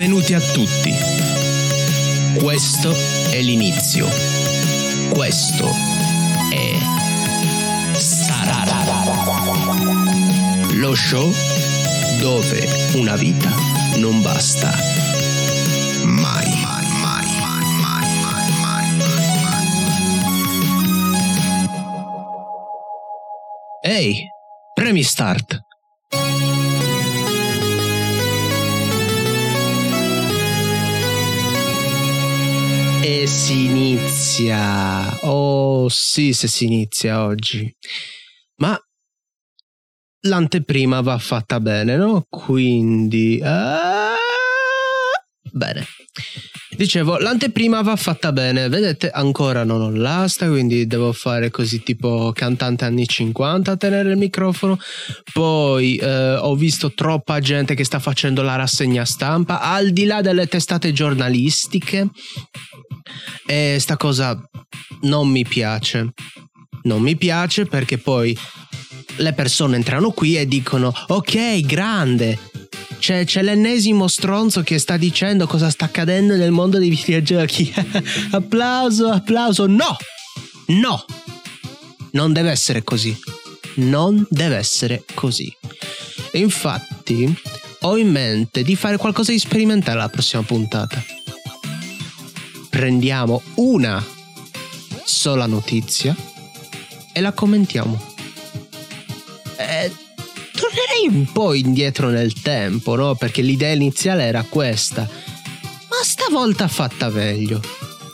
Benvenuti a tutti. Questo è l'inizio. Questo è Sarara. Lo show dove una vita non basta. Mai. mai, mai, mai mai, mai, mai, mai. Ehi, premi start. Si inizia. Oh sì, se si inizia oggi. Ma l'anteprima va fatta bene, no? Quindi... ah, bene. Dicevo, l'anteprima va fatta bene. Vedete, ancora non ho l'asta, quindi devo fare così tipo cantante anni 50 a tenere il microfono. Poi eh, ho visto troppa gente che sta facendo la rassegna stampa, al di là delle testate giornalistiche. E sta cosa non mi piace. Non mi piace perché poi le persone entrano qui e dicono ok, grande. C'è, c'è l'ennesimo stronzo che sta dicendo cosa sta accadendo nel mondo dei videogiochi. applauso, applauso. No! No! Non deve essere così. Non deve essere così. E infatti ho in mente di fare qualcosa di sperimentale la prossima puntata. Prendiamo una sola notizia e la commentiamo. Tornerei un po' indietro nel tempo, no? Perché l'idea iniziale era questa. Ma stavolta fatta meglio.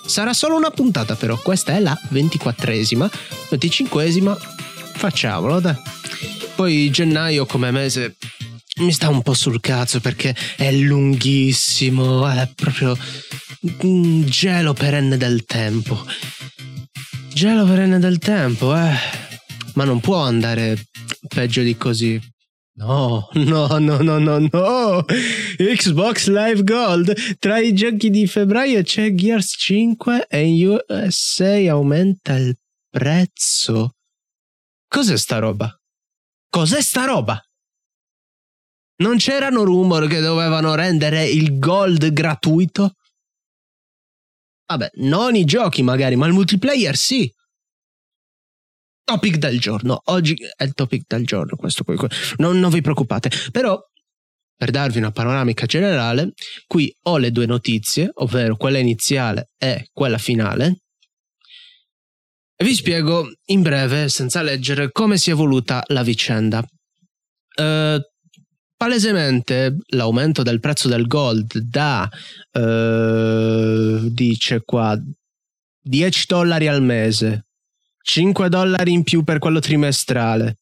Sarà solo una puntata però, questa è la 24esima, 25esima, facciamolo dai. Poi gennaio come mese mi sta un po' sul cazzo perché è lunghissimo, è proprio un gelo perenne del tempo. Gelo perenne del tempo, eh. Ma non può andare peggio di così. No, no, no, no, no, no. Xbox Live Gold. Tra i giochi di febbraio c'è Gears 5 e in USA aumenta il prezzo. Cos'è sta roba? Cos'è sta roba? Non c'erano rumor che dovevano rendere il gold gratuito? Vabbè, non i giochi magari, ma il multiplayer sì. Topic del giorno. Oggi è il topic del giorno, questo qui. Non, non vi preoccupate. Però, per darvi una panoramica generale, qui ho le due notizie, ovvero quella iniziale e quella finale. E vi spiego in breve, senza leggere, come si è evoluta la vicenda. Uh, palesemente l'aumento del prezzo del gold da uh, dice qua 10 dollari al mese 5 dollari in più per quello trimestrale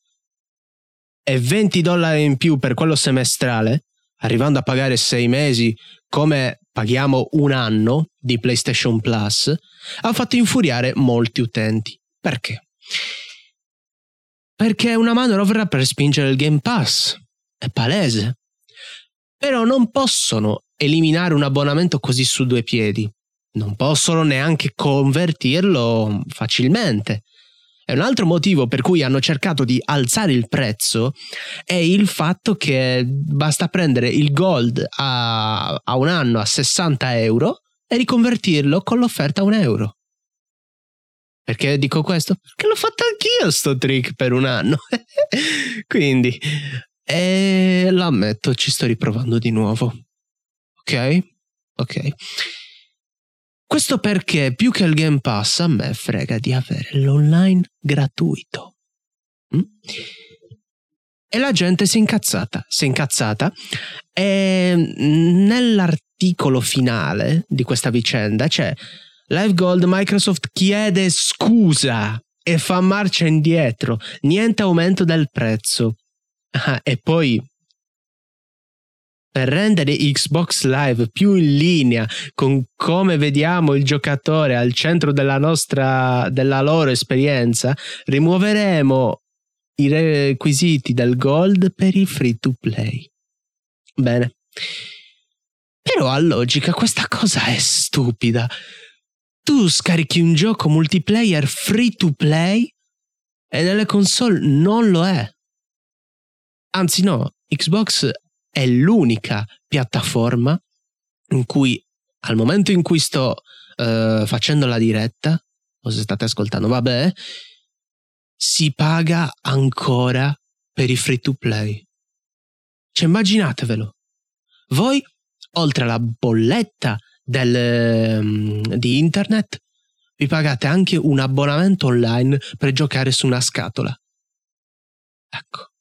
e 20 dollari in più per quello semestrale arrivando a pagare 6 mesi come paghiamo un anno di PlayStation Plus ha fatto infuriare molti utenti perché? perché è una manovra per spingere il Game Pass è palese. Però non possono eliminare un abbonamento così su due piedi. Non possono neanche convertirlo facilmente. E un altro motivo per cui hanno cercato di alzare il prezzo è il fatto che basta prendere il gold a, a un anno a 60 euro e riconvertirlo con l'offerta a un euro. Perché dico questo? Perché l'ho fatto anch'io sto trick per un anno. Quindi e l'ammetto, ci sto riprovando di nuovo. Ok? Ok. Questo perché più che il Game Pass a me frega di avere l'online gratuito. Mm? E la gente si è incazzata, si è incazzata e nell'articolo finale di questa vicenda c'è Live Gold Microsoft chiede scusa e fa marcia indietro, niente aumento del prezzo. Ah, e poi per rendere Xbox Live più in linea con come vediamo il giocatore al centro della nostra della loro esperienza, rimuoveremo i requisiti del gold per il free to play. Bene. Però a logica questa cosa è stupida. Tu scarichi un gioco multiplayer free to play e nelle console non lo è. Anzi no, Xbox è l'unica piattaforma in cui al momento in cui sto uh, facendo la diretta, o se state ascoltando, vabbè, si paga ancora per i free to play. Cioè, immaginatevelo. Voi, oltre alla bolletta del, um, di internet, vi pagate anche un abbonamento online per giocare su una scatola. Ecco.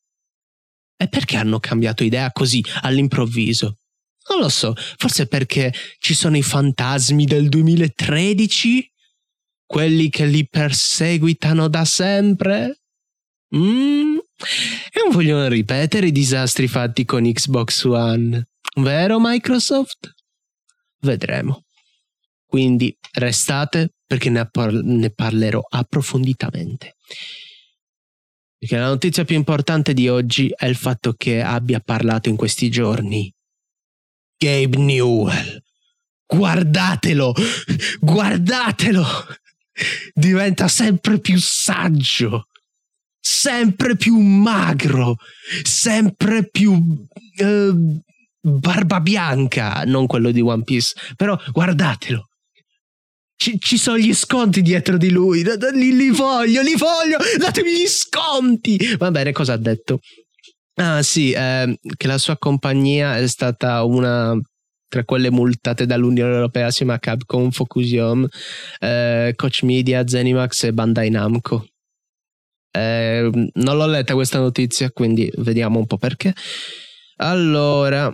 E perché hanno cambiato idea così all'improvviso? Non lo so, forse perché ci sono i fantasmi del 2013? Quelli che li perseguitano da sempre? Mm? E non vogliono ripetere i disastri fatti con Xbox One, vero Microsoft? Vedremo. Quindi restate perché ne, par- ne parlerò approfonditamente. Perché la notizia più importante di oggi è il fatto che abbia parlato in questi giorni Gabe Newell. Guardatelo, guardatelo. Diventa sempre più saggio, sempre più magro, sempre più uh, barba bianca, non quello di One Piece, però guardatelo. Ci, ci, sono gli sconti dietro di lui. Li, li, voglio, li voglio. Datemi gli sconti. Va bene, cosa ha detto? Ah, sì, eh, che la sua compagnia è stata una tra quelle multate dall'Unione Europea assieme a Capcom, Focusium, eh, Coach Media, Zenimax e Bandai Namco. Eh, non l'ho letta questa notizia, quindi vediamo un po' perché. Allora,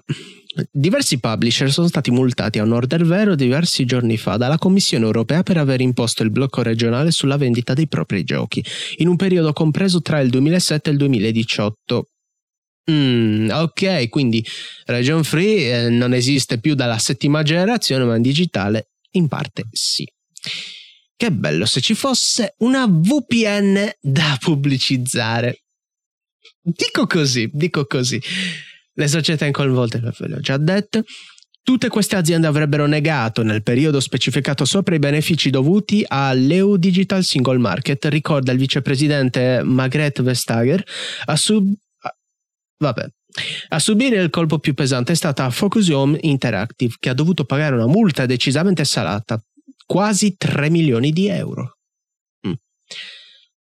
Diversi publisher sono stati multati a onor del vero diversi giorni fa dalla Commissione europea per aver imposto il blocco regionale sulla vendita dei propri giochi, in un periodo compreso tra il 2007 e il 2018. Mm, ok, quindi Region Free eh, non esiste più dalla settima generazione, ma in digitale in parte sì. Che bello se ci fosse una VPN da pubblicizzare. Dico così, dico così le società coinvolte, ve l'ho già detto. Tutte queste aziende avrebbero negato nel periodo specificato sopra i benefici dovuti all'EU Digital Single Market, ricorda il vicepresidente Margrethe Vestager, a, sub... Vabbè. a subire il colpo più pesante è stata Focus Home Interactive, che ha dovuto pagare una multa decisamente salata, quasi 3 milioni di euro. Mm.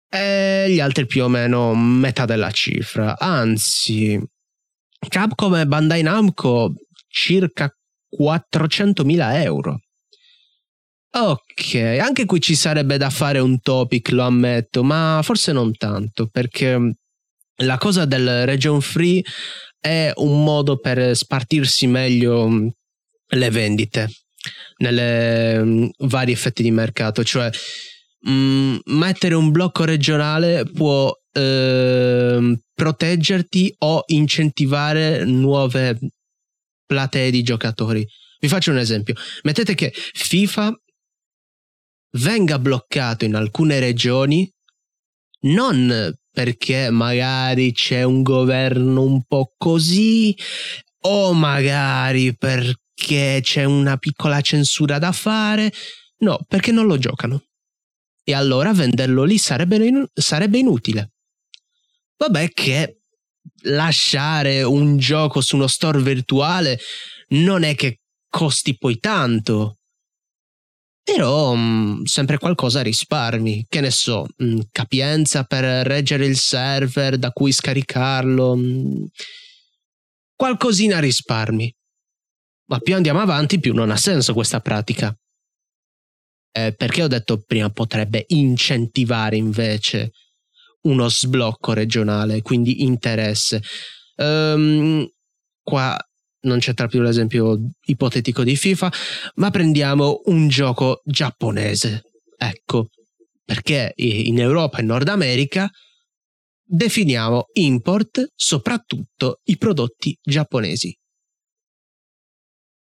E gli altri più o meno metà della cifra, anzi Capcom e Bandai Namco circa 400.000 euro. Ok, anche qui ci sarebbe da fare un topic, lo ammetto, ma forse non tanto, perché la cosa del region free è un modo per spartirsi meglio mm, le vendite nelle mm, vari effetti di mercato, cioè mm, mettere un blocco regionale può eh, proteggerti o incentivare nuove platee di giocatori. Vi faccio un esempio. Mettete che FIFA venga bloccato in alcune regioni non perché magari c'è un governo un po' così o magari perché c'è una piccola censura da fare, no, perché non lo giocano. E allora venderlo lì sarebbe, in- sarebbe inutile. Vabbè che lasciare un gioco su uno store virtuale non è che costi poi tanto. Però mh, mm, sempre qualcosa risparmi, che ne so, mh, mm, capienza per reggere il server da cui scaricarlo. Mh, mm, qualcosina risparmi. Ma più andiamo avanti, più non ha senso questa pratica. Eh, perché ho detto prima potrebbe incentivare invece uno sblocco regionale, quindi interesse. Um, qua non c'entra più l'esempio ipotetico di FIFA, ma prendiamo un gioco giapponese. Ecco, perché in Europa e Nord America definiamo import soprattutto i prodotti giapponesi.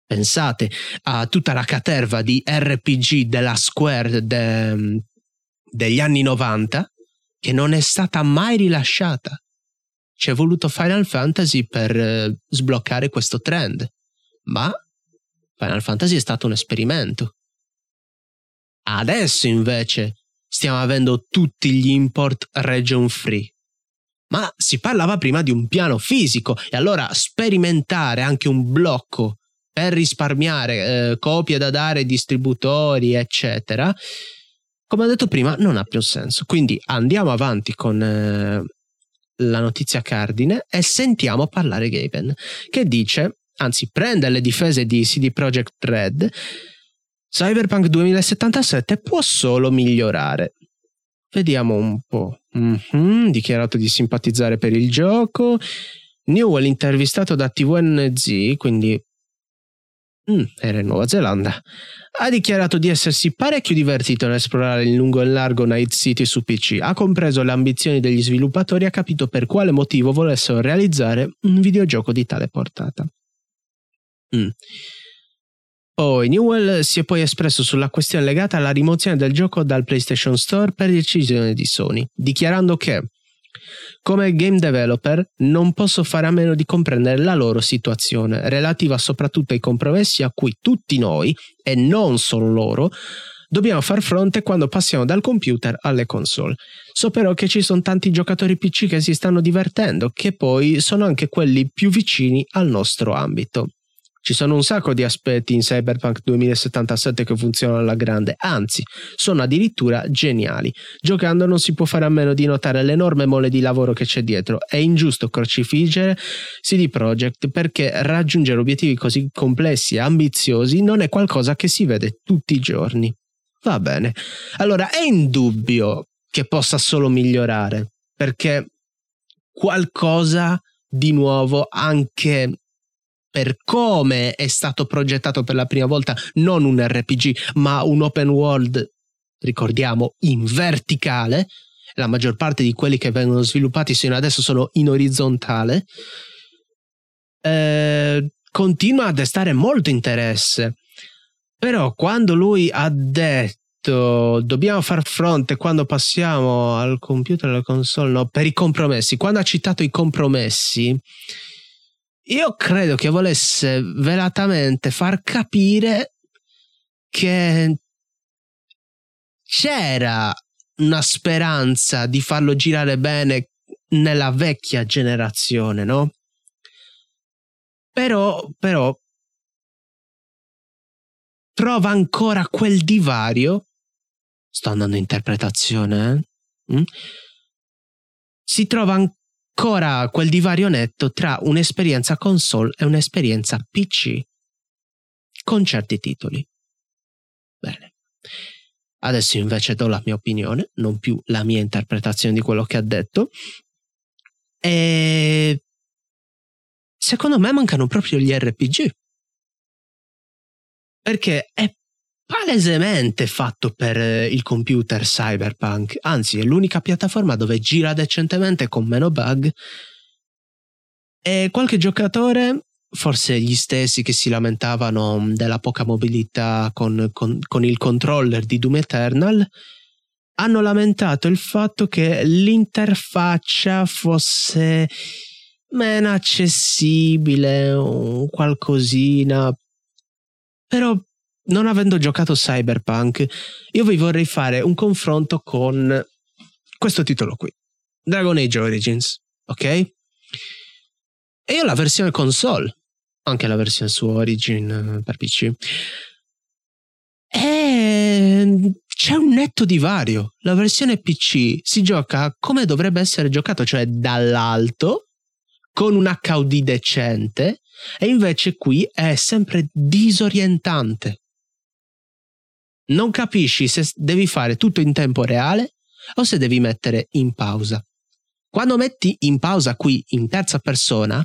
Pensate a tutta la caterva di RPG della Square de, degli anni 90 che non è stata mai rilasciata. Ci è voluto Final Fantasy per eh, sbloccare questo trend, ma Final Fantasy è stato un esperimento. Adesso invece stiamo avendo tutti gli import region free. Ma si parlava prima di un piano fisico e allora sperimentare anche un blocco per risparmiare eh, copie da dare ai distributori, eccetera, come ho detto prima, non ha più senso. Quindi andiamo avanti con eh, la notizia cardine e sentiamo parlare Gaben, che dice, anzi prende le difese di CD Projekt Red, Cyberpunk 2077 può solo migliorare. Vediamo un po'. Mm-hmm, dichiarato di simpatizzare per il gioco. Newell intervistato da TVNZ, quindi mm, era in Nuova Zelanda, ha dichiarato di essersi parecchio divertito nell'esplorare il lungo e largo Night City su PC, ha compreso le ambizioni degli sviluppatori e ha capito per quale motivo volessero realizzare un videogioco di tale portata. Mm. Poi Newell si è poi espresso sulla questione legata alla rimozione del gioco dal PlayStation Store per decisione di Sony, dichiarando che come game developer non posso fare a meno di comprendere la loro situazione, relativa soprattutto ai compromessi a cui tutti noi, e non solo loro, dobbiamo far fronte quando passiamo dal computer alle console. So però che ci sono tanti giocatori PC che si stanno divertendo, che poi sono anche quelli più vicini al nostro ambito. Ci sono un sacco di aspetti in Cyberpunk 2077 che funzionano alla grande, anzi, sono addirittura geniali. Giocando non si può fare a meno di notare l'enorme mole di lavoro che c'è dietro. È ingiusto crocifiggere CD Projekt perché raggiungere obiettivi così complessi e ambiziosi non è qualcosa che si vede tutti i giorni. Va bene. Allora, è indubbio che possa solo migliorare, perché qualcosa di nuovo anche per come è stato progettato per la prima volta non un RPG ma un open world, ricordiamo, in verticale. La maggior parte di quelli che vengono sviluppati sino adesso sono in orizzontale. Eh, continua a destare molto interesse. Però quando lui ha detto dobbiamo far fronte quando passiamo al computer, alla console, no, per i compromessi, quando ha citato i compromessi, io credo che volesse velatamente far capire che c'era una speranza di farlo girare bene nella vecchia generazione, no? Però, però trova ancora quel divario. Sto andando in interpretazione, eh? Mm? Si trova ancora ancora quel divario netto tra un'esperienza console e un'esperienza PC con certi titoli. Bene. Adesso invece do la mia opinione, non più la mia interpretazione di quello che ha detto. E secondo me mancano proprio gli RPG. Perché è palesemente fatto per eh, il computer Cyberpunk, anzi è l'unica piattaforma dove gira decentemente con meno bug e qualche giocatore, forse gli stessi che si lamentavano della poca mobilità con, con, con il controller di Doom Eternal, hanno lamentato il fatto che l'interfaccia fosse meno accessibile, un qualcosina. Però non avendo giocato Cyberpunk, io vi vorrei fare un confronto con questo titolo qui, Dragon Age Origins, ok? E io la versione console, anche la versione su Origin eh, per PC. E c'è un netto divario. La versione PC si gioca come dovrebbe essere giocato, cioè dall'alto, con un HUD decente, e invece qui è sempre disorientante non capisci se devi fare tutto in tempo reale o se devi mettere in pausa. Quando metti in pausa qui in terza persona,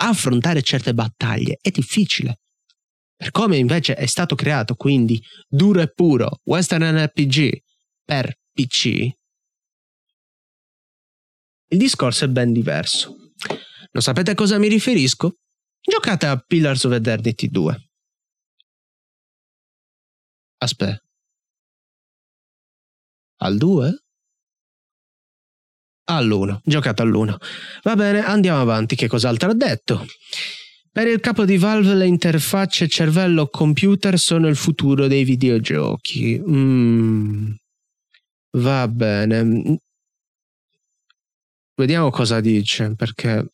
affrontare certe battaglie è difficile. Per come invece è stato creato, quindi duro e puro Western RPG per PC, il discorso è ben diverso. Non sapete a cosa mi riferisco? Giocate a Pillars of Eternity 2. Aspetta. Al 2? All'1. Giocato all'1. Va bene, andiamo avanti. Che cos'altro ha detto? Per il capo di Valve le interfacce cervello-computer sono il futuro dei videogiochi. Mm. Va bene. Vediamo cosa dice, perché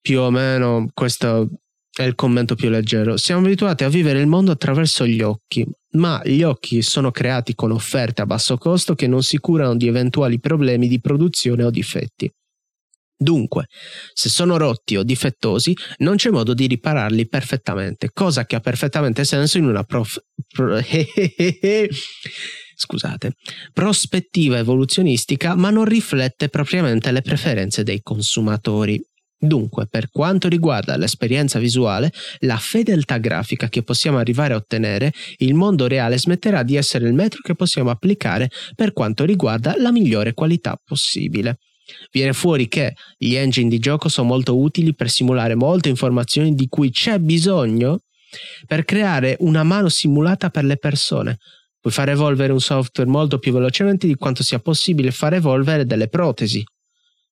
più o meno questo è il commento più leggero. Siamo abituati a vivere il mondo attraverso gli occhi, ma gli occhi sono creati con offerte a basso costo che non si curano di eventuali problemi di produzione o difetti. Dunque, se sono rotti o difettosi, non c'è modo di ripararli perfettamente, cosa che ha perfettamente senso in una prof... Pro... Scusate, prospettiva evoluzionistica, ma non riflette propriamente le preferenze dei consumatori. Dunque, per quanto riguarda l'esperienza visuale, la fedeltà grafica che possiamo arrivare a ottenere, il mondo reale smetterà di essere il metro che possiamo applicare per quanto riguarda la migliore qualità possibile. Viene fuori che gli engine di gioco sono molto utili per simulare molte informazioni di cui c'è bisogno per creare una mano simulata per le persone. Puoi far evolvere un software molto più velocemente di quanto sia possibile far evolvere delle protesi.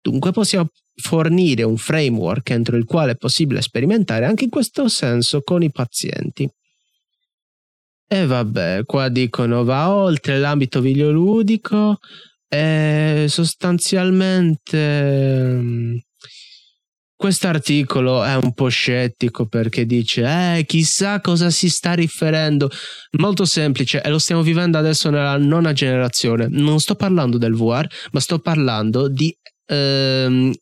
Dunque possiamo fornire un framework entro il quale è possibile sperimentare anche in questo senso con i pazienti. E vabbè, qua dicono va oltre l'ambito videoludico e sostanzialmente mm, quest'articolo è un po' scettico perché dice eh chissà cosa si sta riferendo molto semplice e lo stiamo vivendo adesso nella nona generazione non sto parlando del VR ma sto parlando di ehm,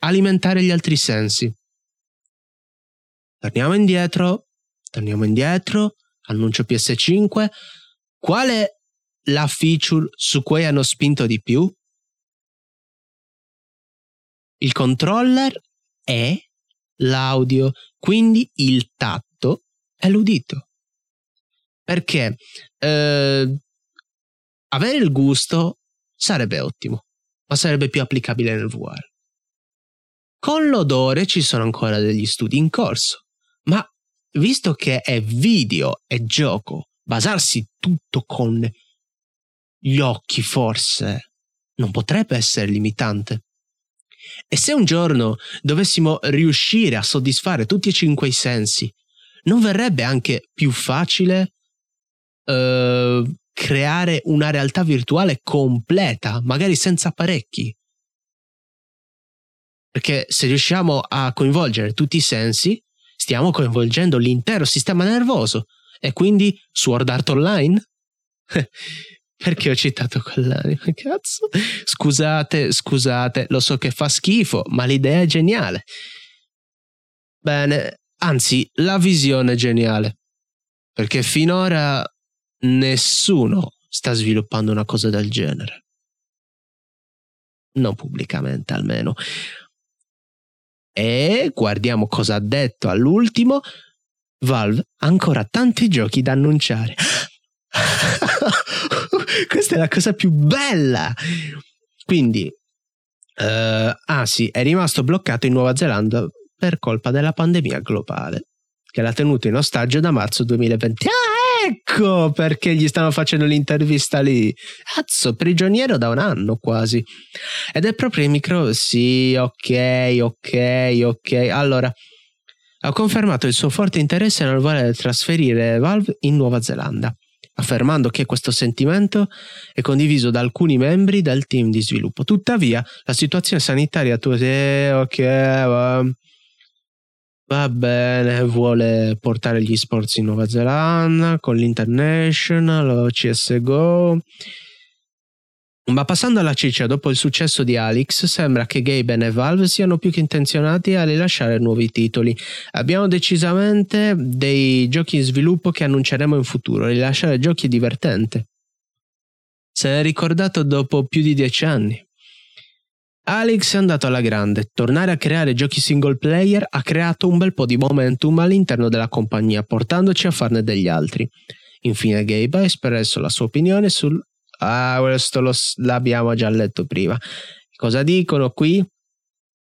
alimentare gli altri sensi. Torniamo indietro, torniamo indietro, annuncio PS5. Qual è la feature su cui hanno spinto di più? Il controller è l'audio, quindi il tatto è l'udito. Perché eh, avere il gusto sarebbe ottimo ma sarebbe più applicabile nel VR. Con l'odore ci sono ancora degli studi in corso, ma visto che è video e gioco, basarsi tutto con gli occhi forse non potrebbe essere limitante. E se un giorno dovessimo riuscire a soddisfare tutti e cinque i sensi, non verrebbe anche più facile uh, creare una realtà virtuale completa, magari senza apparecchi. Perché se riusciamo a coinvolgere tutti i sensi, stiamo coinvolgendo l'intero sistema nervoso. E quindi Sword Art Online? Perché ho citato quell'anime? Cazzo? Scusate, scusate, lo so che fa schifo, ma l'idea è geniale. Bene, anzi, la visione è geniale. Perché finora nessuno sta sviluppando una cosa del genere. Non pubblicamente almeno. E guardiamo cosa ha detto all'ultimo. Valve ha ancora tanti giochi da annunciare. Questa è la cosa più bella. Quindi, uh, ah sì, è rimasto bloccato in Nuova Zelanda per colpa della pandemia globale, che l'ha tenuto in ostaggio da marzo 2020. Ah! Ecco perché gli stanno facendo l'intervista lì. Cazzo, prigioniero da un anno quasi. Ed è proprio il micro. Sì, ok, ok, ok. Allora, ha confermato il suo forte interesse nel voler trasferire Valve in Nuova Zelanda, affermando che questo sentimento è condiviso da alcuni membri del team di sviluppo. Tuttavia, la situazione sanitaria, tu, eh, ok, va Va bene, vuole portare gli sports in Nuova Zelanda con l'International CSGO. Ma passando alla ciccia, dopo il successo di Alex, sembra che Gaben e Valve siano più che intenzionati a rilasciare nuovi titoli. Abbiamo decisamente dei giochi in sviluppo che annunceremo in futuro. Rilasciare giochi è divertente. Se ne è ricordato dopo più di dieci anni. Alex è andato alla grande, tornare a creare giochi single player ha creato un bel po' di momentum all'interno della compagnia, portandoci a farne degli altri. Infine Gabe ha espresso la sua opinione sul... Ah, questo lo, l'abbiamo già letto prima. Cosa dicono qui?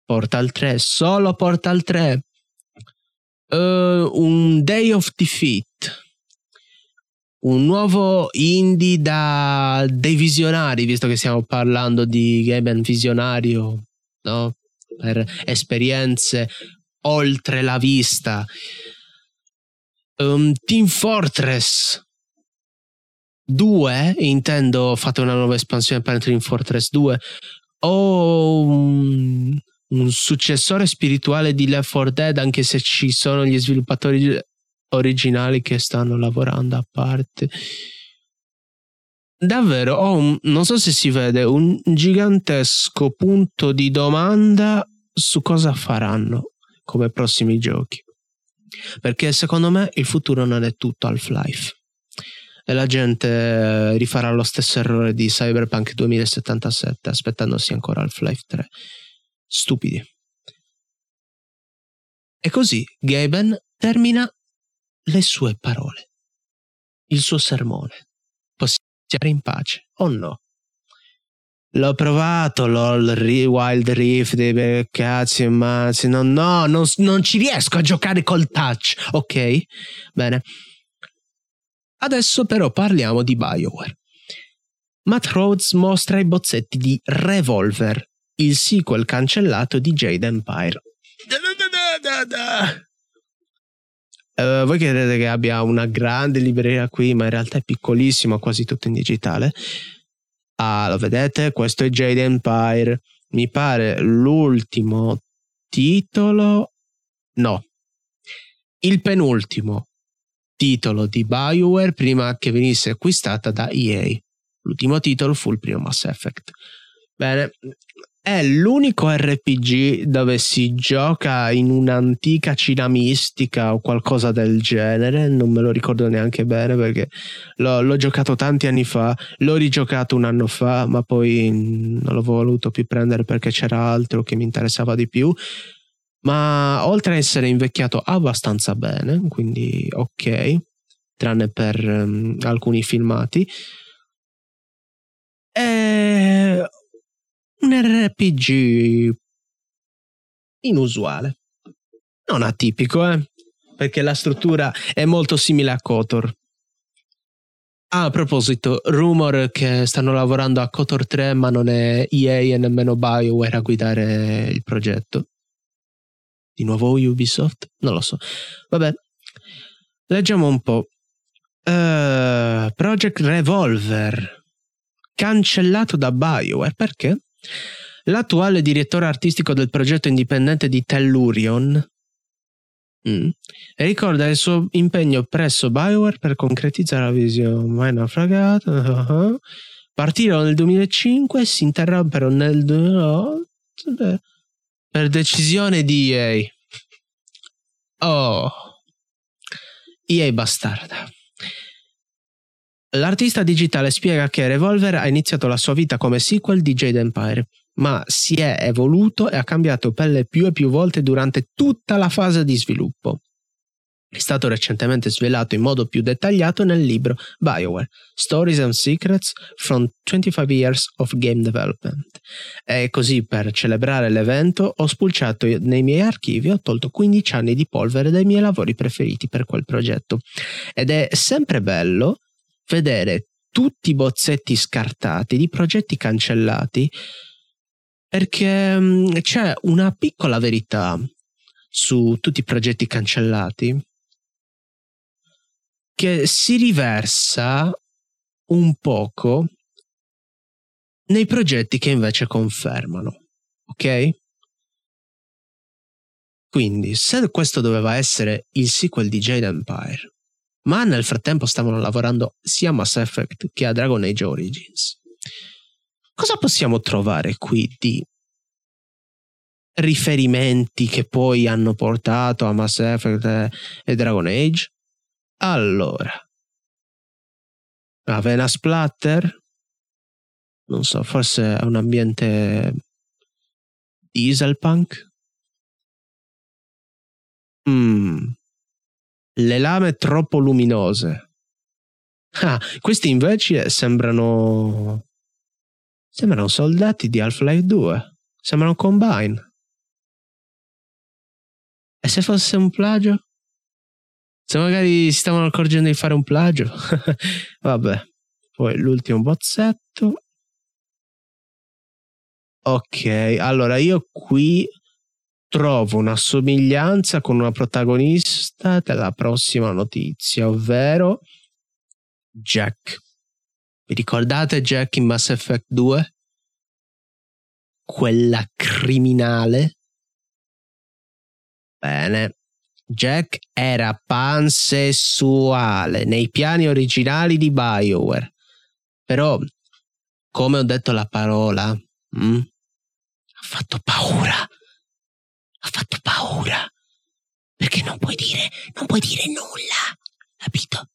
Portal 3, solo Portal 3. Uh, un Day of Defeat un nuovo indie da, dei visionari, visto che stiamo parlando di game visionario, no? per esperienze oltre la vista. Um, Team Fortress 2, intendo fate una nuova espansione per Team Fortress 2, o um, un successore spirituale di Left 4 Dead, anche se ci sono gli sviluppatori originali che stanno lavorando a parte. Davvero, ho un, non so se si vede, un gigantesco punto di domanda su cosa faranno come prossimi giochi. Perché secondo me il futuro non è tutto Half-Life. E la gente rifarà lo stesso errore di Cyberpunk 2077 aspettandosi ancora Half-Life 3. Stupidi. E così Gaben termina le sue parole, il suo sermone. Possiamo stare in pace o no? L'ho provato, LOL, Wild Rift, cazzi e mazzi. No, no, non, non ci riesco a giocare col touch. Ok? Bene. Adesso però parliamo di BioWare. Matt Rhodes mostra i bozzetti di Revolver, il sequel cancellato di Jade Empire. Da, da, da, Uh, voi credete che abbia una grande libreria qui, ma in realtà è piccolissima, quasi tutta in digitale. Ah, lo vedete? Questo è Jade Empire. Mi pare l'ultimo titolo. No. Il penultimo titolo di BioWare prima che venisse acquistata da EA. L'ultimo titolo fu il primo Mass Effect. Bene, è l'unico RPG dove si gioca in un'antica Cina mistica o qualcosa del genere, non me lo ricordo neanche bene perché l'ho, l'ho giocato tanti anni fa, l'ho rigiocato un anno fa, ma poi non l'ho voluto più prendere perché c'era altro che mi interessava di più. Ma oltre a essere invecchiato abbastanza bene, quindi ok, tranne per um, alcuni filmati, è un RPG inusuale. Non atipico, eh? Perché la struttura è molto simile a Kotor. Ah, a proposito, rumor che stanno lavorando a Kotor 3, ma non è EA e nemmeno BioWare a guidare il progetto. Di nuovo Ubisoft? Non lo so. Vabbè, leggiamo un po'. Uh, Project Revolver, cancellato da BioWare, perché? L'attuale direttore artistico del progetto indipendente di Tellurion mm, ricorda il suo impegno presso Bioware per concretizzare la visione mai naufragata. Uh-huh. Partirono nel 2005 e si interrompero nel 2008 per decisione di EA. Oh, EA bastarda. L'artista digitale spiega che Revolver ha iniziato la sua vita come sequel di Jade Empire, ma si è evoluto e ha cambiato pelle più e più volte durante tutta la fase di sviluppo. È stato recentemente svelato in modo più dettagliato nel libro BioWare Stories and Secrets from 25 Years of Game Development. E così per celebrare l'evento ho spulciato nei miei archivi e ho tolto 15 anni di polvere dai miei lavori preferiti per quel progetto. Ed è sempre bello vedere tutti i bozzetti scartati di progetti cancellati perché mm, c'è una piccola verità su tutti i progetti cancellati che si riversa un poco nei progetti che invece confermano, ok? Quindi, se questo doveva essere il sequel di Jade Empire, ma nel frattempo stavano lavorando sia a Mass Effect che a Dragon Age Origins. Cosa possiamo trovare qui di riferimenti che poi hanno portato a Mass Effect e Dragon Age? Allora, Avena Splatter? Non so, forse è un ambiente dieselpunk? Mm, le lame troppo luminose. Ah, questi invece sembrano. sembrano soldati di Half-Life 2. Sembrano Combine. E se fosse un plagio? Se magari si stavano accorgendo di fare un plagio? Vabbè. Poi l'ultimo bozzetto. Ok, allora io qui trovo una somiglianza con una protagonista della prossima notizia, ovvero Jack. Vi ricordate Jack in Mass Effect 2? Quella criminale Bene. Jack era pansessuale nei piani originali di BioWare. Però, come ho detto la parola, hm, ha fatto paura. Ha fatto paura. Perché non puoi dire, non puoi dire nulla. Capito?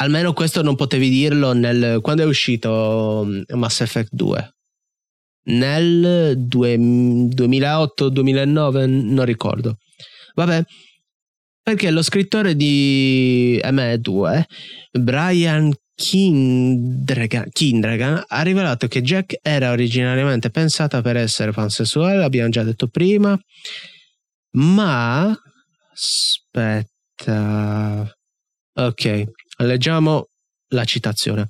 Almeno questo non potevi dirlo nel, quando è uscito mm, Mass Effect 2. Nel 2008-2009, non ricordo. Vabbè, perché lo scrittore di M2, Brian Kindragan, Kindragan, ha rivelato che Jack era originariamente pensata per essere pansessuale, l'abbiamo già detto prima, ma aspetta. Ok, leggiamo la citazione.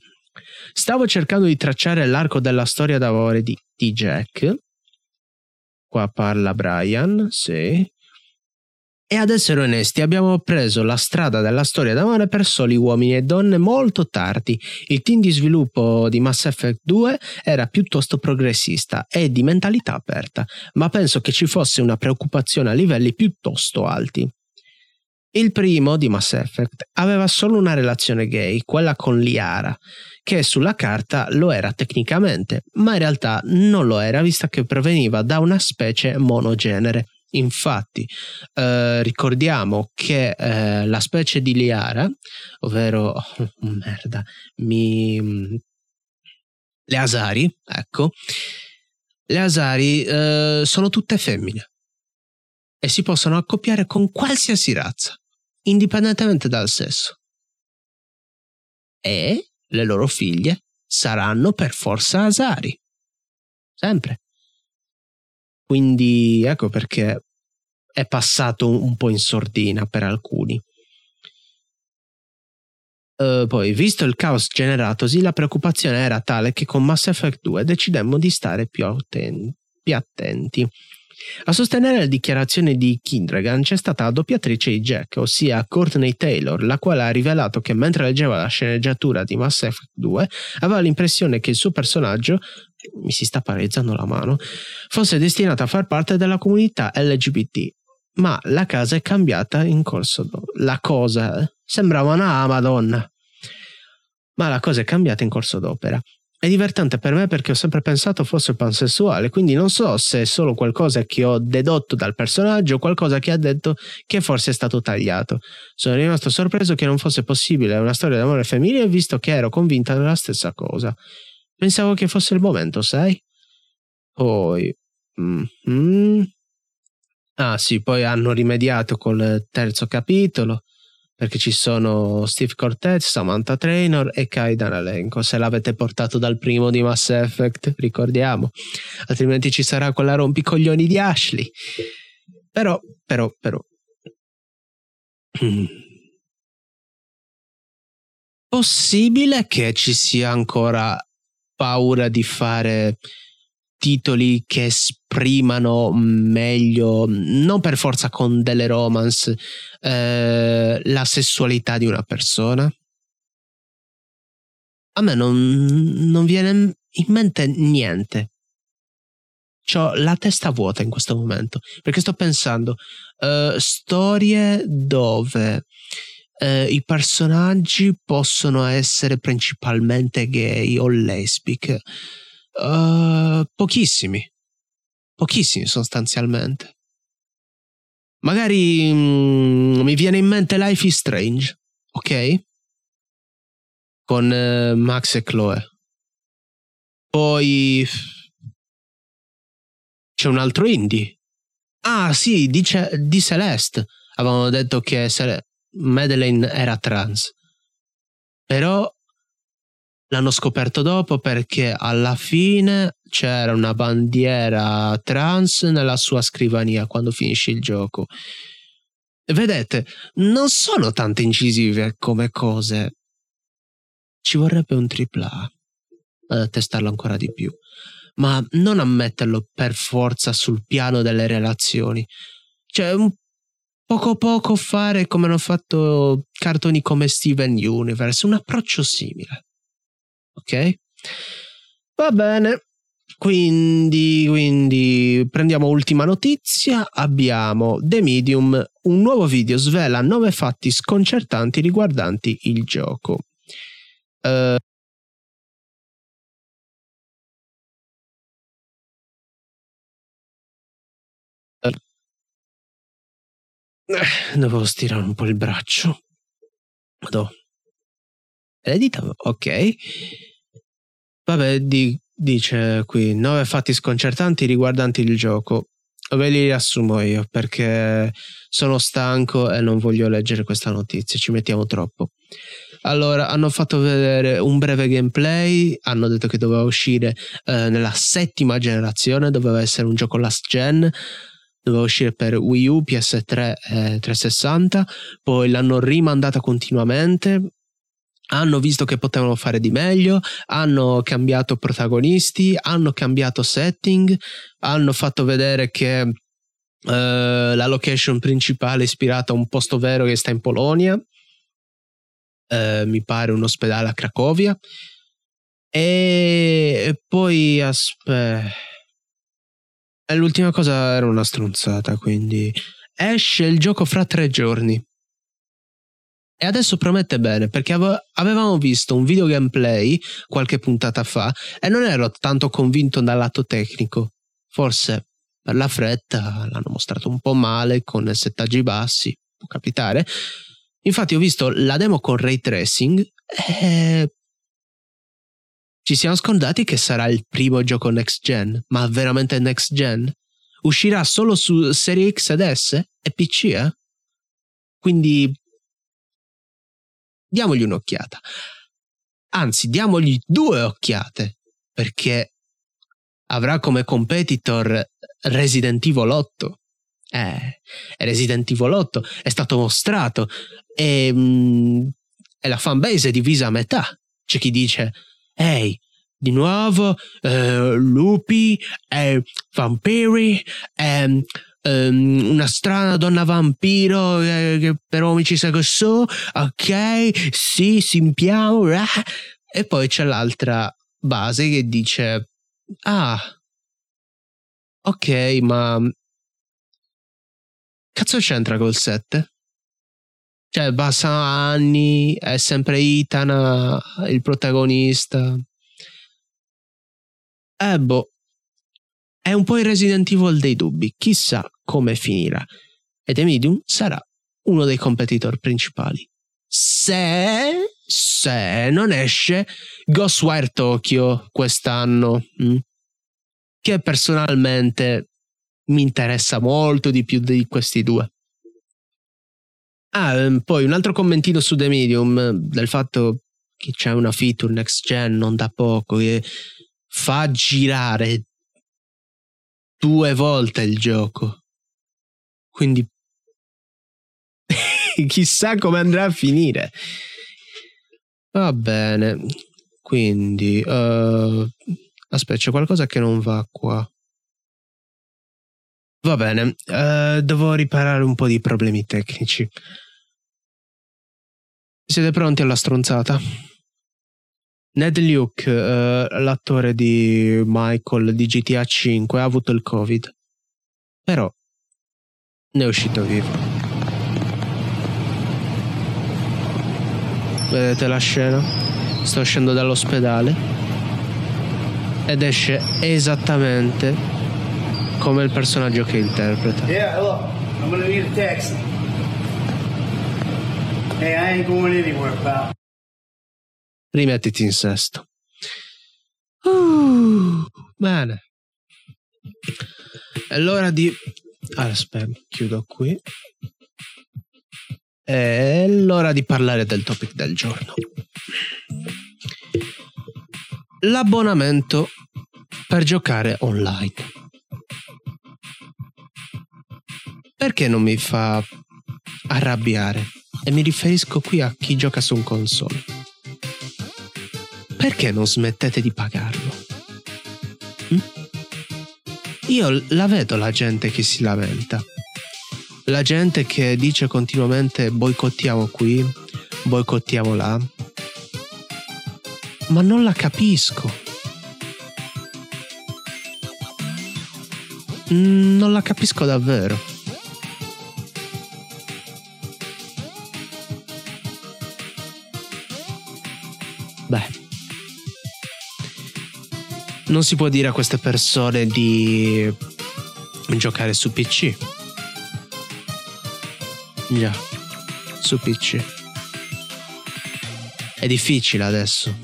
Stavo cercando di tracciare l'arco della storia d'amore di, di Jack. Qua parla Brian, sì. E ad essere onesti, abbiamo preso la strada della storia d'amore per soli uomini e donne molto tardi. Il team di sviluppo di Mass Effect 2 era piuttosto progressista e di mentalità aperta, ma penso che ci fosse una preoccupazione a livelli piuttosto alti. Il primo di Mass Effect aveva solo una relazione gay, quella con Liara, che sulla carta lo era tecnicamente, ma in realtà non lo era vista che proveniva da una specie monogenere Infatti, eh, ricordiamo che eh, la specie di liara, ovvero oh, merda, mi, le asari, ecco, le asari eh, sono tutte femmine e si possono accoppiare con qualsiasi razza, indipendentemente dal sesso. E le loro figlie saranno per forza asari. Sempre. Quindi ecco perché è passato un po' in sordina per alcuni. Uh, poi, visto il caos generatosi, la preoccupazione era tale che con Mass Effect 2 decidemmo di stare più, atten- più attenti. A sostenere le dichiarazioni di Kindragan c'è stata la doppiatrice di Jack, ossia Courtney Taylor, la quale ha rivelato che mentre leggeva la sceneggiatura di Mass Effect 2 aveva l'impressione che il suo personaggio, mi si sta paralizzando la mano, fosse destinato a far parte della comunità LGBT. Ma la casa è cambiata in corso d'opera. La cosa eh, sembrava una Madonna. Ma la cosa è cambiata in corso d'opera. È divertente per me perché ho sempre pensato fosse pansessuale, quindi non so se è solo qualcosa che ho dedotto dal personaggio o qualcosa che ha detto che forse è stato tagliato. Sono rimasto sorpreso che non fosse possibile una storia d'amore femminile visto che ero convinta della stessa cosa. Pensavo che fosse il momento, sai? Poi... Mm-hmm. Ah sì, poi hanno rimediato col terzo capitolo perché ci sono Steve Cortez, Samantha Trainor e Kaidan Alenko. Se l'avete portato dal primo di Mass Effect, ricordiamo, altrimenti ci sarà quella rompicoglioni di Ashley. Però, però, però. Possibile che ci sia ancora paura di fare titoli che esprimano meglio, non per forza con delle romance, eh, la sessualità di una persona? A me non, non viene in mente niente. Ho la testa vuota in questo momento perché sto pensando uh, storie dove uh, i personaggi possono essere principalmente gay o lesbiche Uh, pochissimi. Pochissimi sostanzialmente. Magari mm, mi viene in mente Life is Strange, ok? Con uh, Max e Chloe. Poi c'è un altro indie. Ah, sì, dice, di Celeste. Avevano detto che Cele- Madeleine era trans. Però L'hanno scoperto dopo perché alla fine c'era una bandiera trans nella sua scrivania quando finisce il gioco. Vedete, non sono tante incisive come cose. Ci vorrebbe un AAA a testarlo ancora di più, ma non a metterlo per forza sul piano delle relazioni. Cioè, un poco poco fare come hanno fatto cartoni come Steven Universe, un approccio simile ok? Va bene. quindi, quindi prendiamo ultima notizia. Abbiamo The Medium, un nuovo video svela nove fatti sconcertanti riguardanti il gioco. Uh, Devo stirare un po' il braccio. Madò. Edita, ok. Vabbè, di, dice qui, nove fatti sconcertanti riguardanti il gioco. Ve li riassumo io perché sono stanco e non voglio leggere questa notizia, ci mettiamo troppo. Allora, hanno fatto vedere un breve gameplay, hanno detto che doveva uscire eh, nella settima generazione, doveva essere un gioco last gen, doveva uscire per Wii U, PS3 e 360, poi l'hanno rimandata continuamente, hanno visto che potevano fare di meglio, hanno cambiato protagonisti, hanno cambiato setting, hanno fatto vedere che uh, la location principale è ispirata a un posto vero che sta in Polonia, uh, mi pare un ospedale a Cracovia, e poi aspetta l'ultima cosa era una stronzata, quindi esce il gioco fra tre giorni. E adesso promette bene, perché avevamo visto un video gameplay qualche puntata fa e non ero tanto convinto dal lato tecnico. Forse per la fretta l'hanno mostrato un po' male con settaggi bassi, può capitare. Infatti ho visto la demo con ray tracing e ci siamo scordati che sarà il primo gioco next gen, ma veramente next gen? Uscirà solo su Serie X ed S e PC, eh? Quindi diamogli un'occhiata. Anzi, diamogli due occhiate, perché avrà come competitor Resident Evil 8. Eh, Resident Evil 8 è stato mostrato e, mm, e la fanbase è divisa a metà. C'è chi dice Ehi, di nuovo eh, lupi, eh, vampiri, eh, una strana donna vampiro eh, che però mi ci sa so, ok, sì, simpiamo, ah. e poi c'è l'altra base che dice, ah, ok, ma cazzo c'entra col 7? Cioè, passano anni, è sempre Itana il protagonista. Eh, boh. È un po' il Resident Evil dei dubbi. Chissà come finirà. E The Medium sarà uno dei competitor principali. Se, se non esce Ghostwire Tokyo quest'anno? Mm, che personalmente mi interessa molto di più di questi due. Ah, ehm, poi un altro commentino su The Medium del fatto che c'è una feature next gen non da poco che fa girare due volte il gioco. Quindi chissà come andrà a finire. Va bene. Quindi uh, aspetta, c'è qualcosa che non va qua. Va bene, uh, devo riparare un po' di problemi tecnici. Siete pronti alla stronzata? Ned Luke, uh, l'attore di Michael di GTA 5, ha avuto il Covid. Però ne è uscito vivo. Vedete la scena? Sto uscendo dall'ospedale ed esce esattamente come il personaggio che interpreta. Yeah, hello. I'm gonna need a taxi. Hey, I ain't going anywhere, pal. Rimettiti in sesto. Uh, bene. È l'ora di... aspetta, chiudo qui. È l'ora di parlare del topic del giorno. L'abbonamento per giocare online. Perché non mi fa arrabbiare? E mi riferisco qui a chi gioca su un console. Perché non smettete di pagarlo? Hm? Io la vedo la gente che si lamenta. La gente che dice continuamente boicottiamo qui, boicottiamo là. Ma non la capisco. Non la capisco davvero. Beh, non si può dire a queste persone di giocare su PC. Già, su PC. È difficile adesso.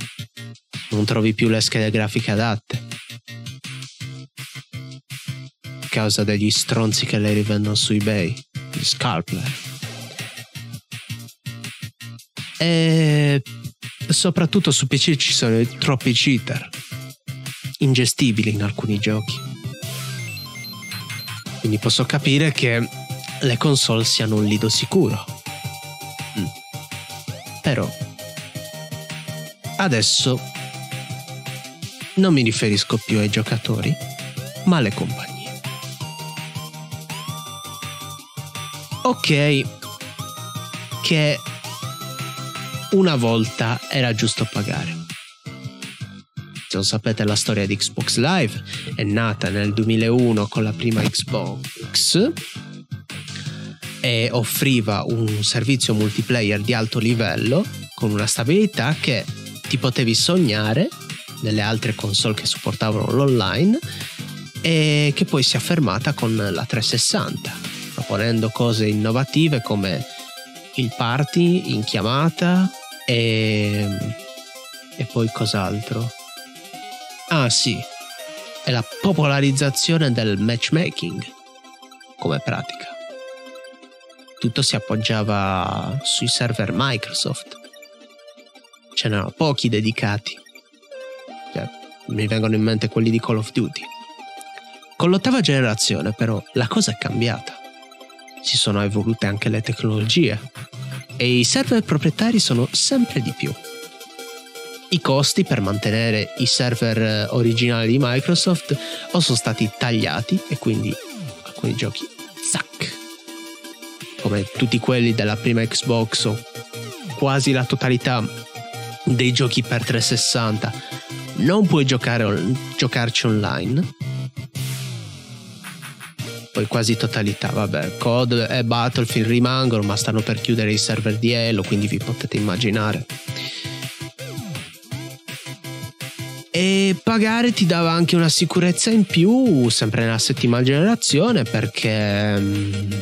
Non trovi più le schede grafiche adatte. A causa degli stronzi che le rivendono su eBay, gli scalper. E soprattutto su PC ci sono troppi cheater, ingestibili in alcuni giochi. Quindi posso capire che le console siano un lido sicuro. Mm. Però adesso non mi riferisco più ai giocatori, ma alle compagnie. Ok, che una volta era giusto pagare. Se non sapete la storia di Xbox Live, è nata nel 2001 con la prima Xbox e offriva un servizio multiplayer di alto livello con una stabilità che ti potevi sognare nelle altre console che supportavano l'online e che poi si è affermata con la 360, proponendo cose innovative come il party in chiamata e, e poi cos'altro. Ah sì, è la popolarizzazione del matchmaking come pratica. Tutto si appoggiava sui server Microsoft. Ce n'erano pochi dedicati. Cioè, mi vengono in mente quelli di Call of Duty. Con l'ottava generazione però la cosa è cambiata. Si sono evolute anche le tecnologie e i server proprietari sono sempre di più. I costi per mantenere i server originali di Microsoft o sono stati tagliati e quindi alcuni giochi zac come tutti quelli della prima Xbox o quasi la totalità dei giochi per 360 non puoi giocare, giocarci online poi quasi totalità, vabbè, COD e Battlefield rimangono, ma stanno per chiudere i server di Halo, quindi vi potete immaginare. E pagare ti dava anche una sicurezza in più, sempre nella settima generazione, perché mm,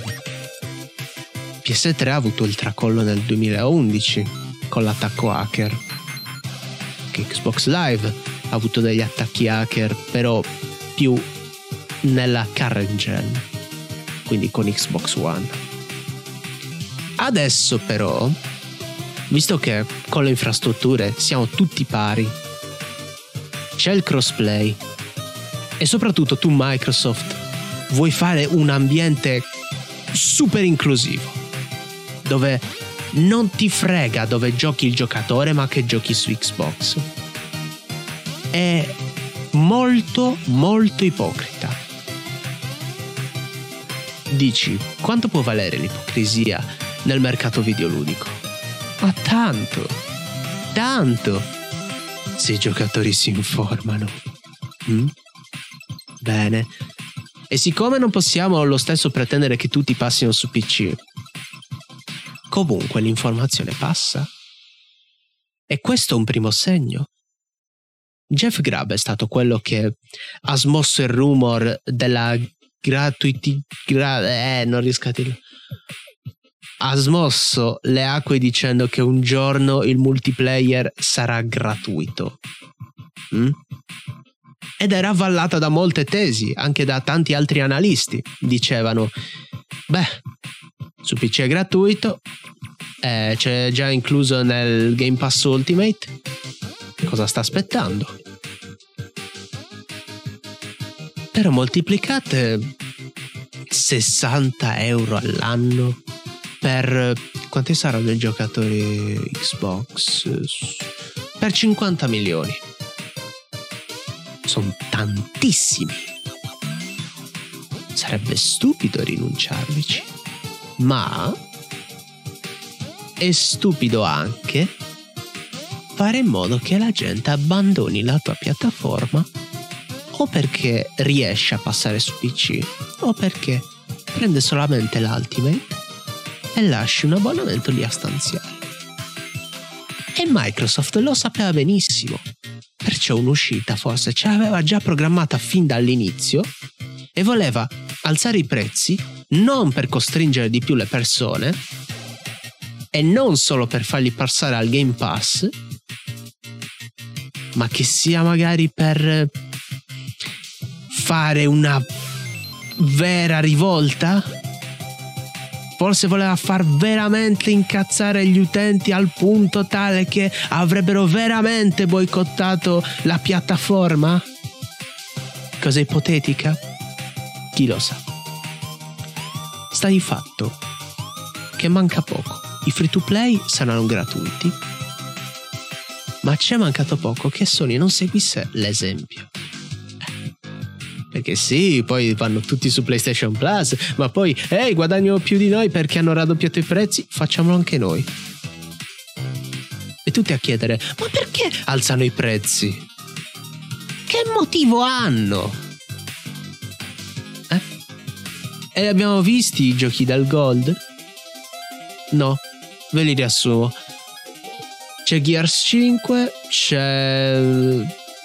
PS3 ha avuto il tracollo nel 2011 con l'attacco hacker. Che Xbox Live ha avuto degli attacchi hacker, però più nella current gen, quindi con Xbox One. Adesso però, visto che con le infrastrutture siamo tutti pari, c'è il crossplay e soprattutto tu Microsoft vuoi fare un ambiente super inclusivo, dove non ti frega dove giochi il giocatore ma che giochi su Xbox. È molto molto ipocrita Dici, quanto può valere l'ipocrisia nel mercato videoludico? Ma tanto, tanto, se i giocatori si informano. Mm? Bene. E siccome non possiamo lo stesso pretendere che tutti passino su PC, comunque l'informazione passa. E questo è un primo segno. Jeff Grubb è stato quello che ha smosso il rumor della gratuiti, gra- eh, non riesco a dirlo. Ha smosso le acque dicendo che un giorno il multiplayer sarà gratuito. Mm? Ed era avvallata da molte tesi, anche da tanti altri analisti. Dicevano, beh, su PC è gratuito, eh, c'è già incluso nel Game Pass Ultimate. Cosa sta aspettando? Però moltiplicate 60 euro all'anno per quanti saranno i giocatori Xbox? Per 50 milioni. Sono tantissimi. Sarebbe stupido rinunciarvici. Ma è stupido anche fare in modo che la gente abbandoni la tua piattaforma o perché riesce a passare su PC o perché prende solamente l'Ultimate e lascia un abbonamento lì a stanziare. E Microsoft lo sapeva benissimo, perciò un'uscita forse ce l'aveva già programmata fin dall'inizio e voleva alzare i prezzi non per costringere di più le persone e non solo per farli passare al Game Pass, ma che sia magari per fare una vera rivolta? Forse voleva far veramente incazzare gli utenti al punto tale che avrebbero veramente boicottato la piattaforma? Cosa ipotetica? Chi lo sa. Sta di fatto che manca poco. I free to play saranno gratuiti, ma c'è mancato poco che Sony non seguisse l'esempio. Perché sì, poi vanno tutti su PlayStation Plus, ma poi, ehi, guadagnano più di noi perché hanno raddoppiato i prezzi, facciamolo anche noi. E tutti a chiedere, ma perché alzano i prezzi? Che motivo hanno? Eh? E abbiamo visti i giochi dal Gold? No, ve li riassumo. C'è Gears 5, c'è...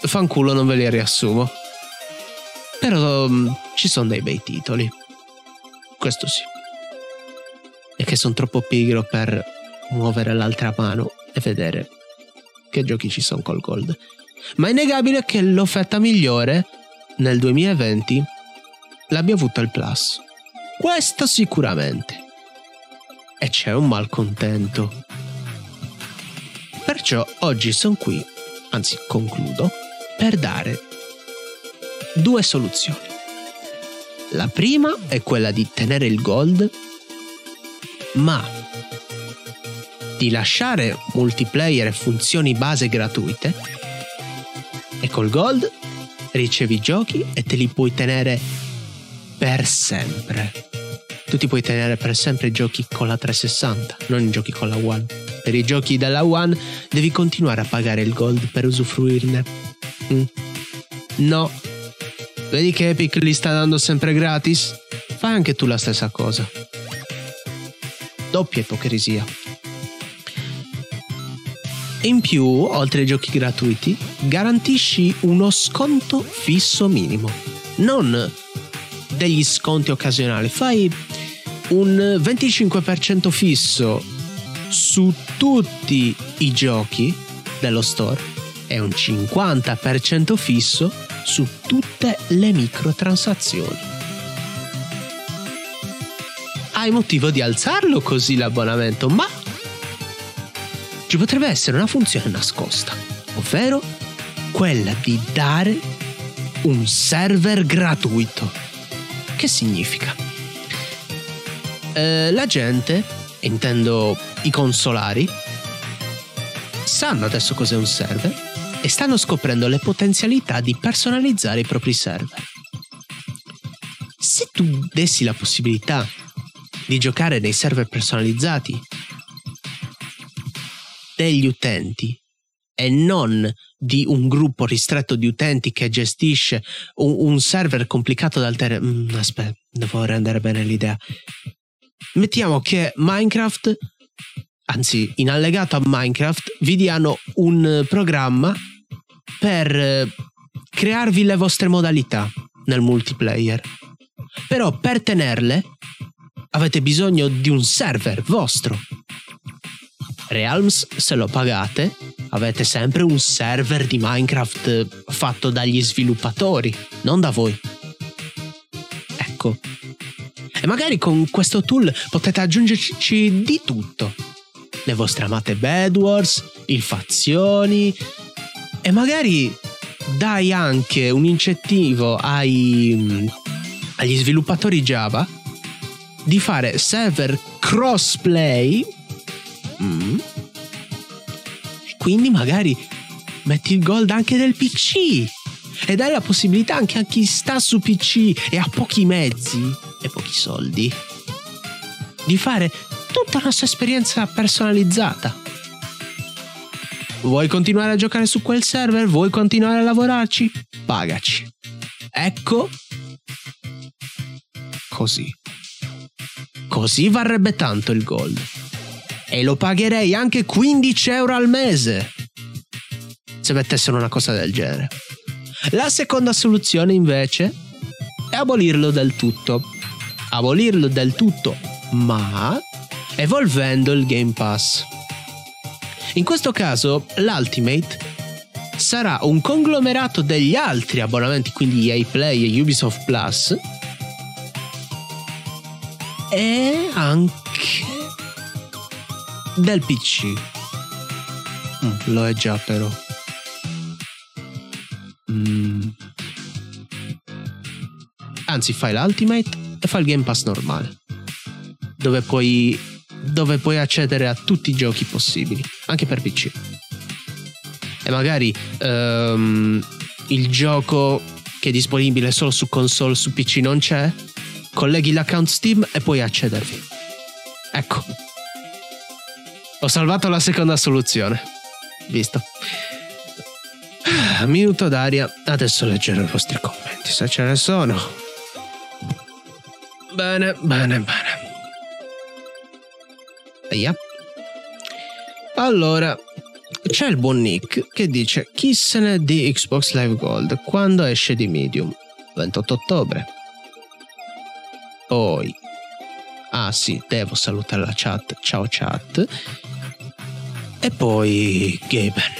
Fanculo, non ve li riassumo. Però um, ci sono dei bei titoli. Questo sì. E che sono troppo pigro per muovere l'altra mano e vedere che giochi ci sono col gold. Ma è innegabile che l'offerta migliore nel 2020 l'abbia avuta il Plus. Questo sicuramente. E c'è un malcontento. Perciò oggi sono qui, anzi concludo, per dare due soluzioni. La prima è quella di tenere il gold, ma di lasciare multiplayer e funzioni base gratuite e col gold ricevi giochi e te li puoi tenere per sempre. Tu ti puoi tenere per sempre i giochi con la 360, non i giochi con la One. Per i giochi della One devi continuare a pagare il gold per usufruirne. Mm. No, Vedi che Epic li sta dando sempre gratis? Fai anche tu la stessa cosa. Doppia ipocrisia. In più, oltre ai giochi gratuiti, garantisci uno sconto fisso minimo. Non degli sconti occasionali. Fai un 25% fisso su tutti i giochi dello store e un 50% fisso su tutte le microtransazioni. Hai motivo di alzarlo così l'abbonamento, ma ci potrebbe essere una funzione nascosta, ovvero quella di dare un server gratuito. Che significa? Eh, la gente, intendo i consolari, sanno adesso cos'è un server e stanno scoprendo le potenzialità di personalizzare i propri server. Se tu dessi la possibilità di giocare nei server personalizzati degli utenti e non di un gruppo ristretto di utenti che gestisce un, un server complicato da alterare. Mm, aspetta, devo rendere bene l'idea. Mettiamo che Minecraft, anzi, in allegato a Minecraft, vi diano un programma per eh, crearvi le vostre modalità nel multiplayer. Però per tenerle avete bisogno di un server vostro. Realms, se lo pagate, avete sempre un server di Minecraft fatto dagli sviluppatori, non da voi. Ecco. E magari con questo tool potete aggiungerci di tutto. Le vostre amate Bedwars, il fazioni, e magari dai anche un incentivo ai, agli sviluppatori Java di fare server crossplay mm, quindi magari metti il gold anche del PC e dai la possibilità anche a chi sta su PC e ha pochi mezzi e pochi soldi di fare tutta la sua esperienza personalizzata Vuoi continuare a giocare su quel server? Vuoi continuare a lavorarci? Pagaci. Ecco. Così. Così varrebbe tanto il gold. E lo pagherei anche 15 euro al mese. Se mettessero una cosa del genere. La seconda soluzione invece è abolirlo del tutto. Abolirlo del tutto, ma evolvendo il Game Pass. In questo caso l'Ultimate sarà un conglomerato degli altri abbonamenti, quindi EA Play e Ubisoft Plus, e anche del PC. Mm, lo è già però. Mm. Anzi, fai l'Ultimate e fai il Game Pass normale. Dove puoi, dove puoi accedere a tutti i giochi possibili, anche per PC. E magari um, il gioco che è disponibile solo su console, su PC non c'è, colleghi l'account Steam e puoi accedervi. Ecco. Ho salvato la seconda soluzione. Visto. Minuto d'aria, adesso leggerò i vostri commenti se ce ne sono. Bene, bene, bene. Aia. Allora, c'è il buon Nick che dice chi ne di Xbox Live Gold quando esce di Medium? 28 ottobre. Poi, ah sì, devo salutare la chat. Ciao chat. E poi Gaben.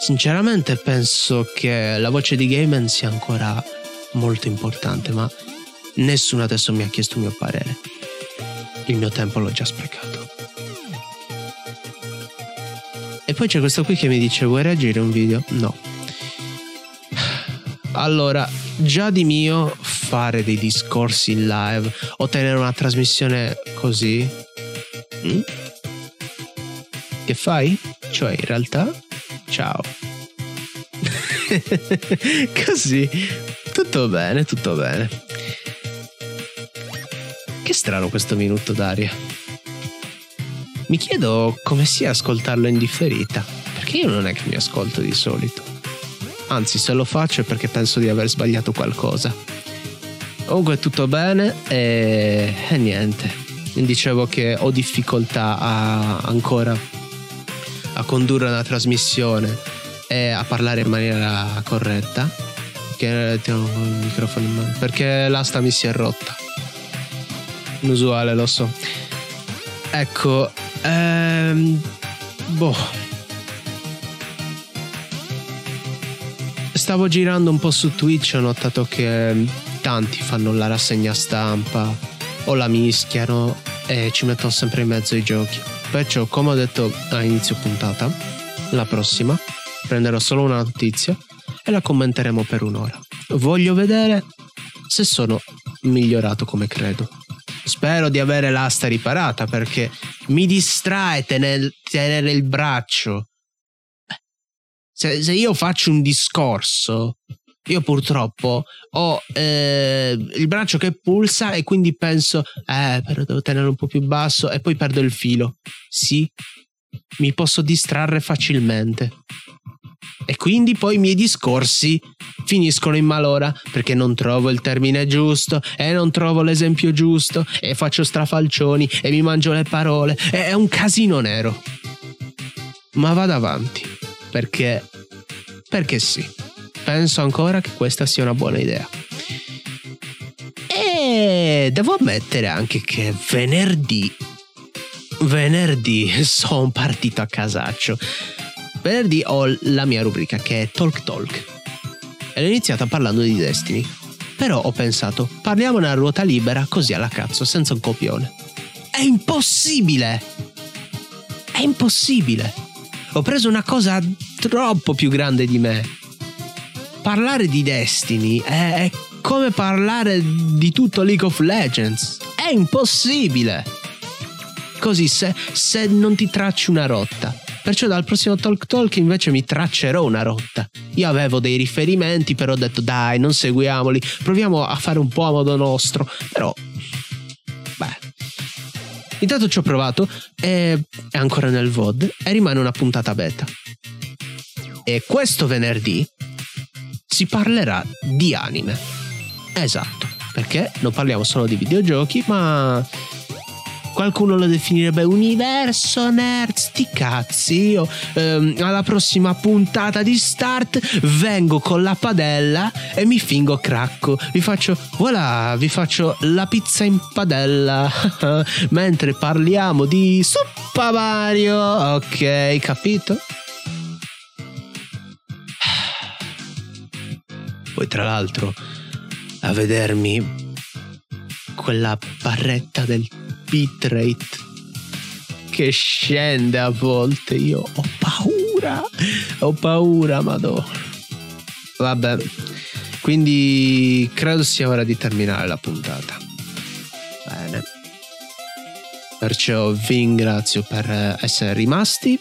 Sinceramente penso che la voce di Gaben sia ancora molto importante, ma nessuno adesso mi ha chiesto il mio parere. Il mio tempo l'ho già sprecato. E poi c'è questo qui che mi dice vuoi reagire un video? No. Allora, già di mio fare dei discorsi in live o tenere una trasmissione così? Mm? Che fai? Cioè, in realtà, ciao. così. Tutto bene, tutto bene. Che strano questo minuto d'aria. Mi chiedo come sia ascoltarlo in differita, perché io non è che mi ascolto di solito. Anzi, se lo faccio è perché penso di aver sbagliato qualcosa. Comunque tutto bene e, e niente. Dicevo che ho difficoltà a, ancora a condurre una trasmissione e a parlare in maniera corretta. Che tengo il microfono in mano. Perché l'asta mi si è rotta. Inusuale, lo so. Ecco. Ehm, boh stavo girando un po' su Twitch ho notato che tanti fanno la rassegna stampa o la mischiano e ci mettono sempre in mezzo i giochi. Perciò, come ho detto a inizio puntata, la prossima prenderò solo una notizia e la commenteremo per un'ora. Voglio vedere se sono migliorato come credo. Spero di avere l'asta riparata perché mi distrae tenere, tenere il braccio se, se io faccio un discorso, io purtroppo ho eh, il braccio che pulsa e quindi penso, eh, però devo tenere un po' più basso e poi perdo il filo. Sì, mi posso distrarre facilmente. E quindi poi i miei discorsi finiscono in malora perché non trovo il termine giusto e non trovo l'esempio giusto e faccio strafalcioni e mi mangio le parole. È un casino nero. Ma vado avanti perché perché sì. Penso ancora che questa sia una buona idea. E devo ammettere anche che venerdì venerdì sono partito a casaccio. Venerdì ho la mia rubrica che è Talk Talk. E l'ho iniziata parlando di Destiny. Però ho pensato, parliamone a ruota libera così alla cazzo, senza un copione. È impossibile! È impossibile! Ho preso una cosa troppo più grande di me. Parlare di Destiny è come parlare di tutto League of Legends. È impossibile. Così se, se non ti tracci una rotta. Perciò dal prossimo Talk Talk invece mi traccerò una rotta. Io avevo dei riferimenti, però ho detto dai, non seguiamoli, proviamo a fare un po' a modo nostro. Però, beh, Intanto ci ho provato, è, è ancora nel VOD e rimane una puntata beta. E questo venerdì si parlerà di anime. Esatto, perché non parliamo solo di videogiochi, ma qualcuno lo definirebbe universo nerd, sti cazzi. Io ehm, alla prossima puntata di Start vengo con la padella e mi fingo cracco. Vi faccio, voilà, vi faccio la pizza in padella. Mentre parliamo di Super Mario. Ok, capito? Poi tra l'altro a vedermi quella barretta del bitrate che scende a volte. Io ho paura, ho paura, madonna. Vabbè, quindi credo sia ora di terminare la puntata. Bene. Perciò vi ringrazio per essere rimasti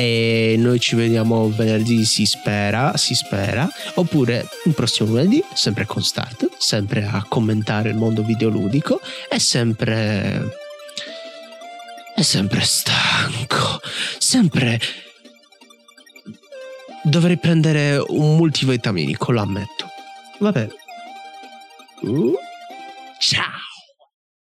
e noi ci vediamo venerdì si spera si spera. Oppure il prossimo lunedì sempre con Start sempre a commentare il mondo videoludico. E sempre è sempre stanco sempre dovrei prendere un multivitaminico lo ammetto. Vabbè. Uh, ciao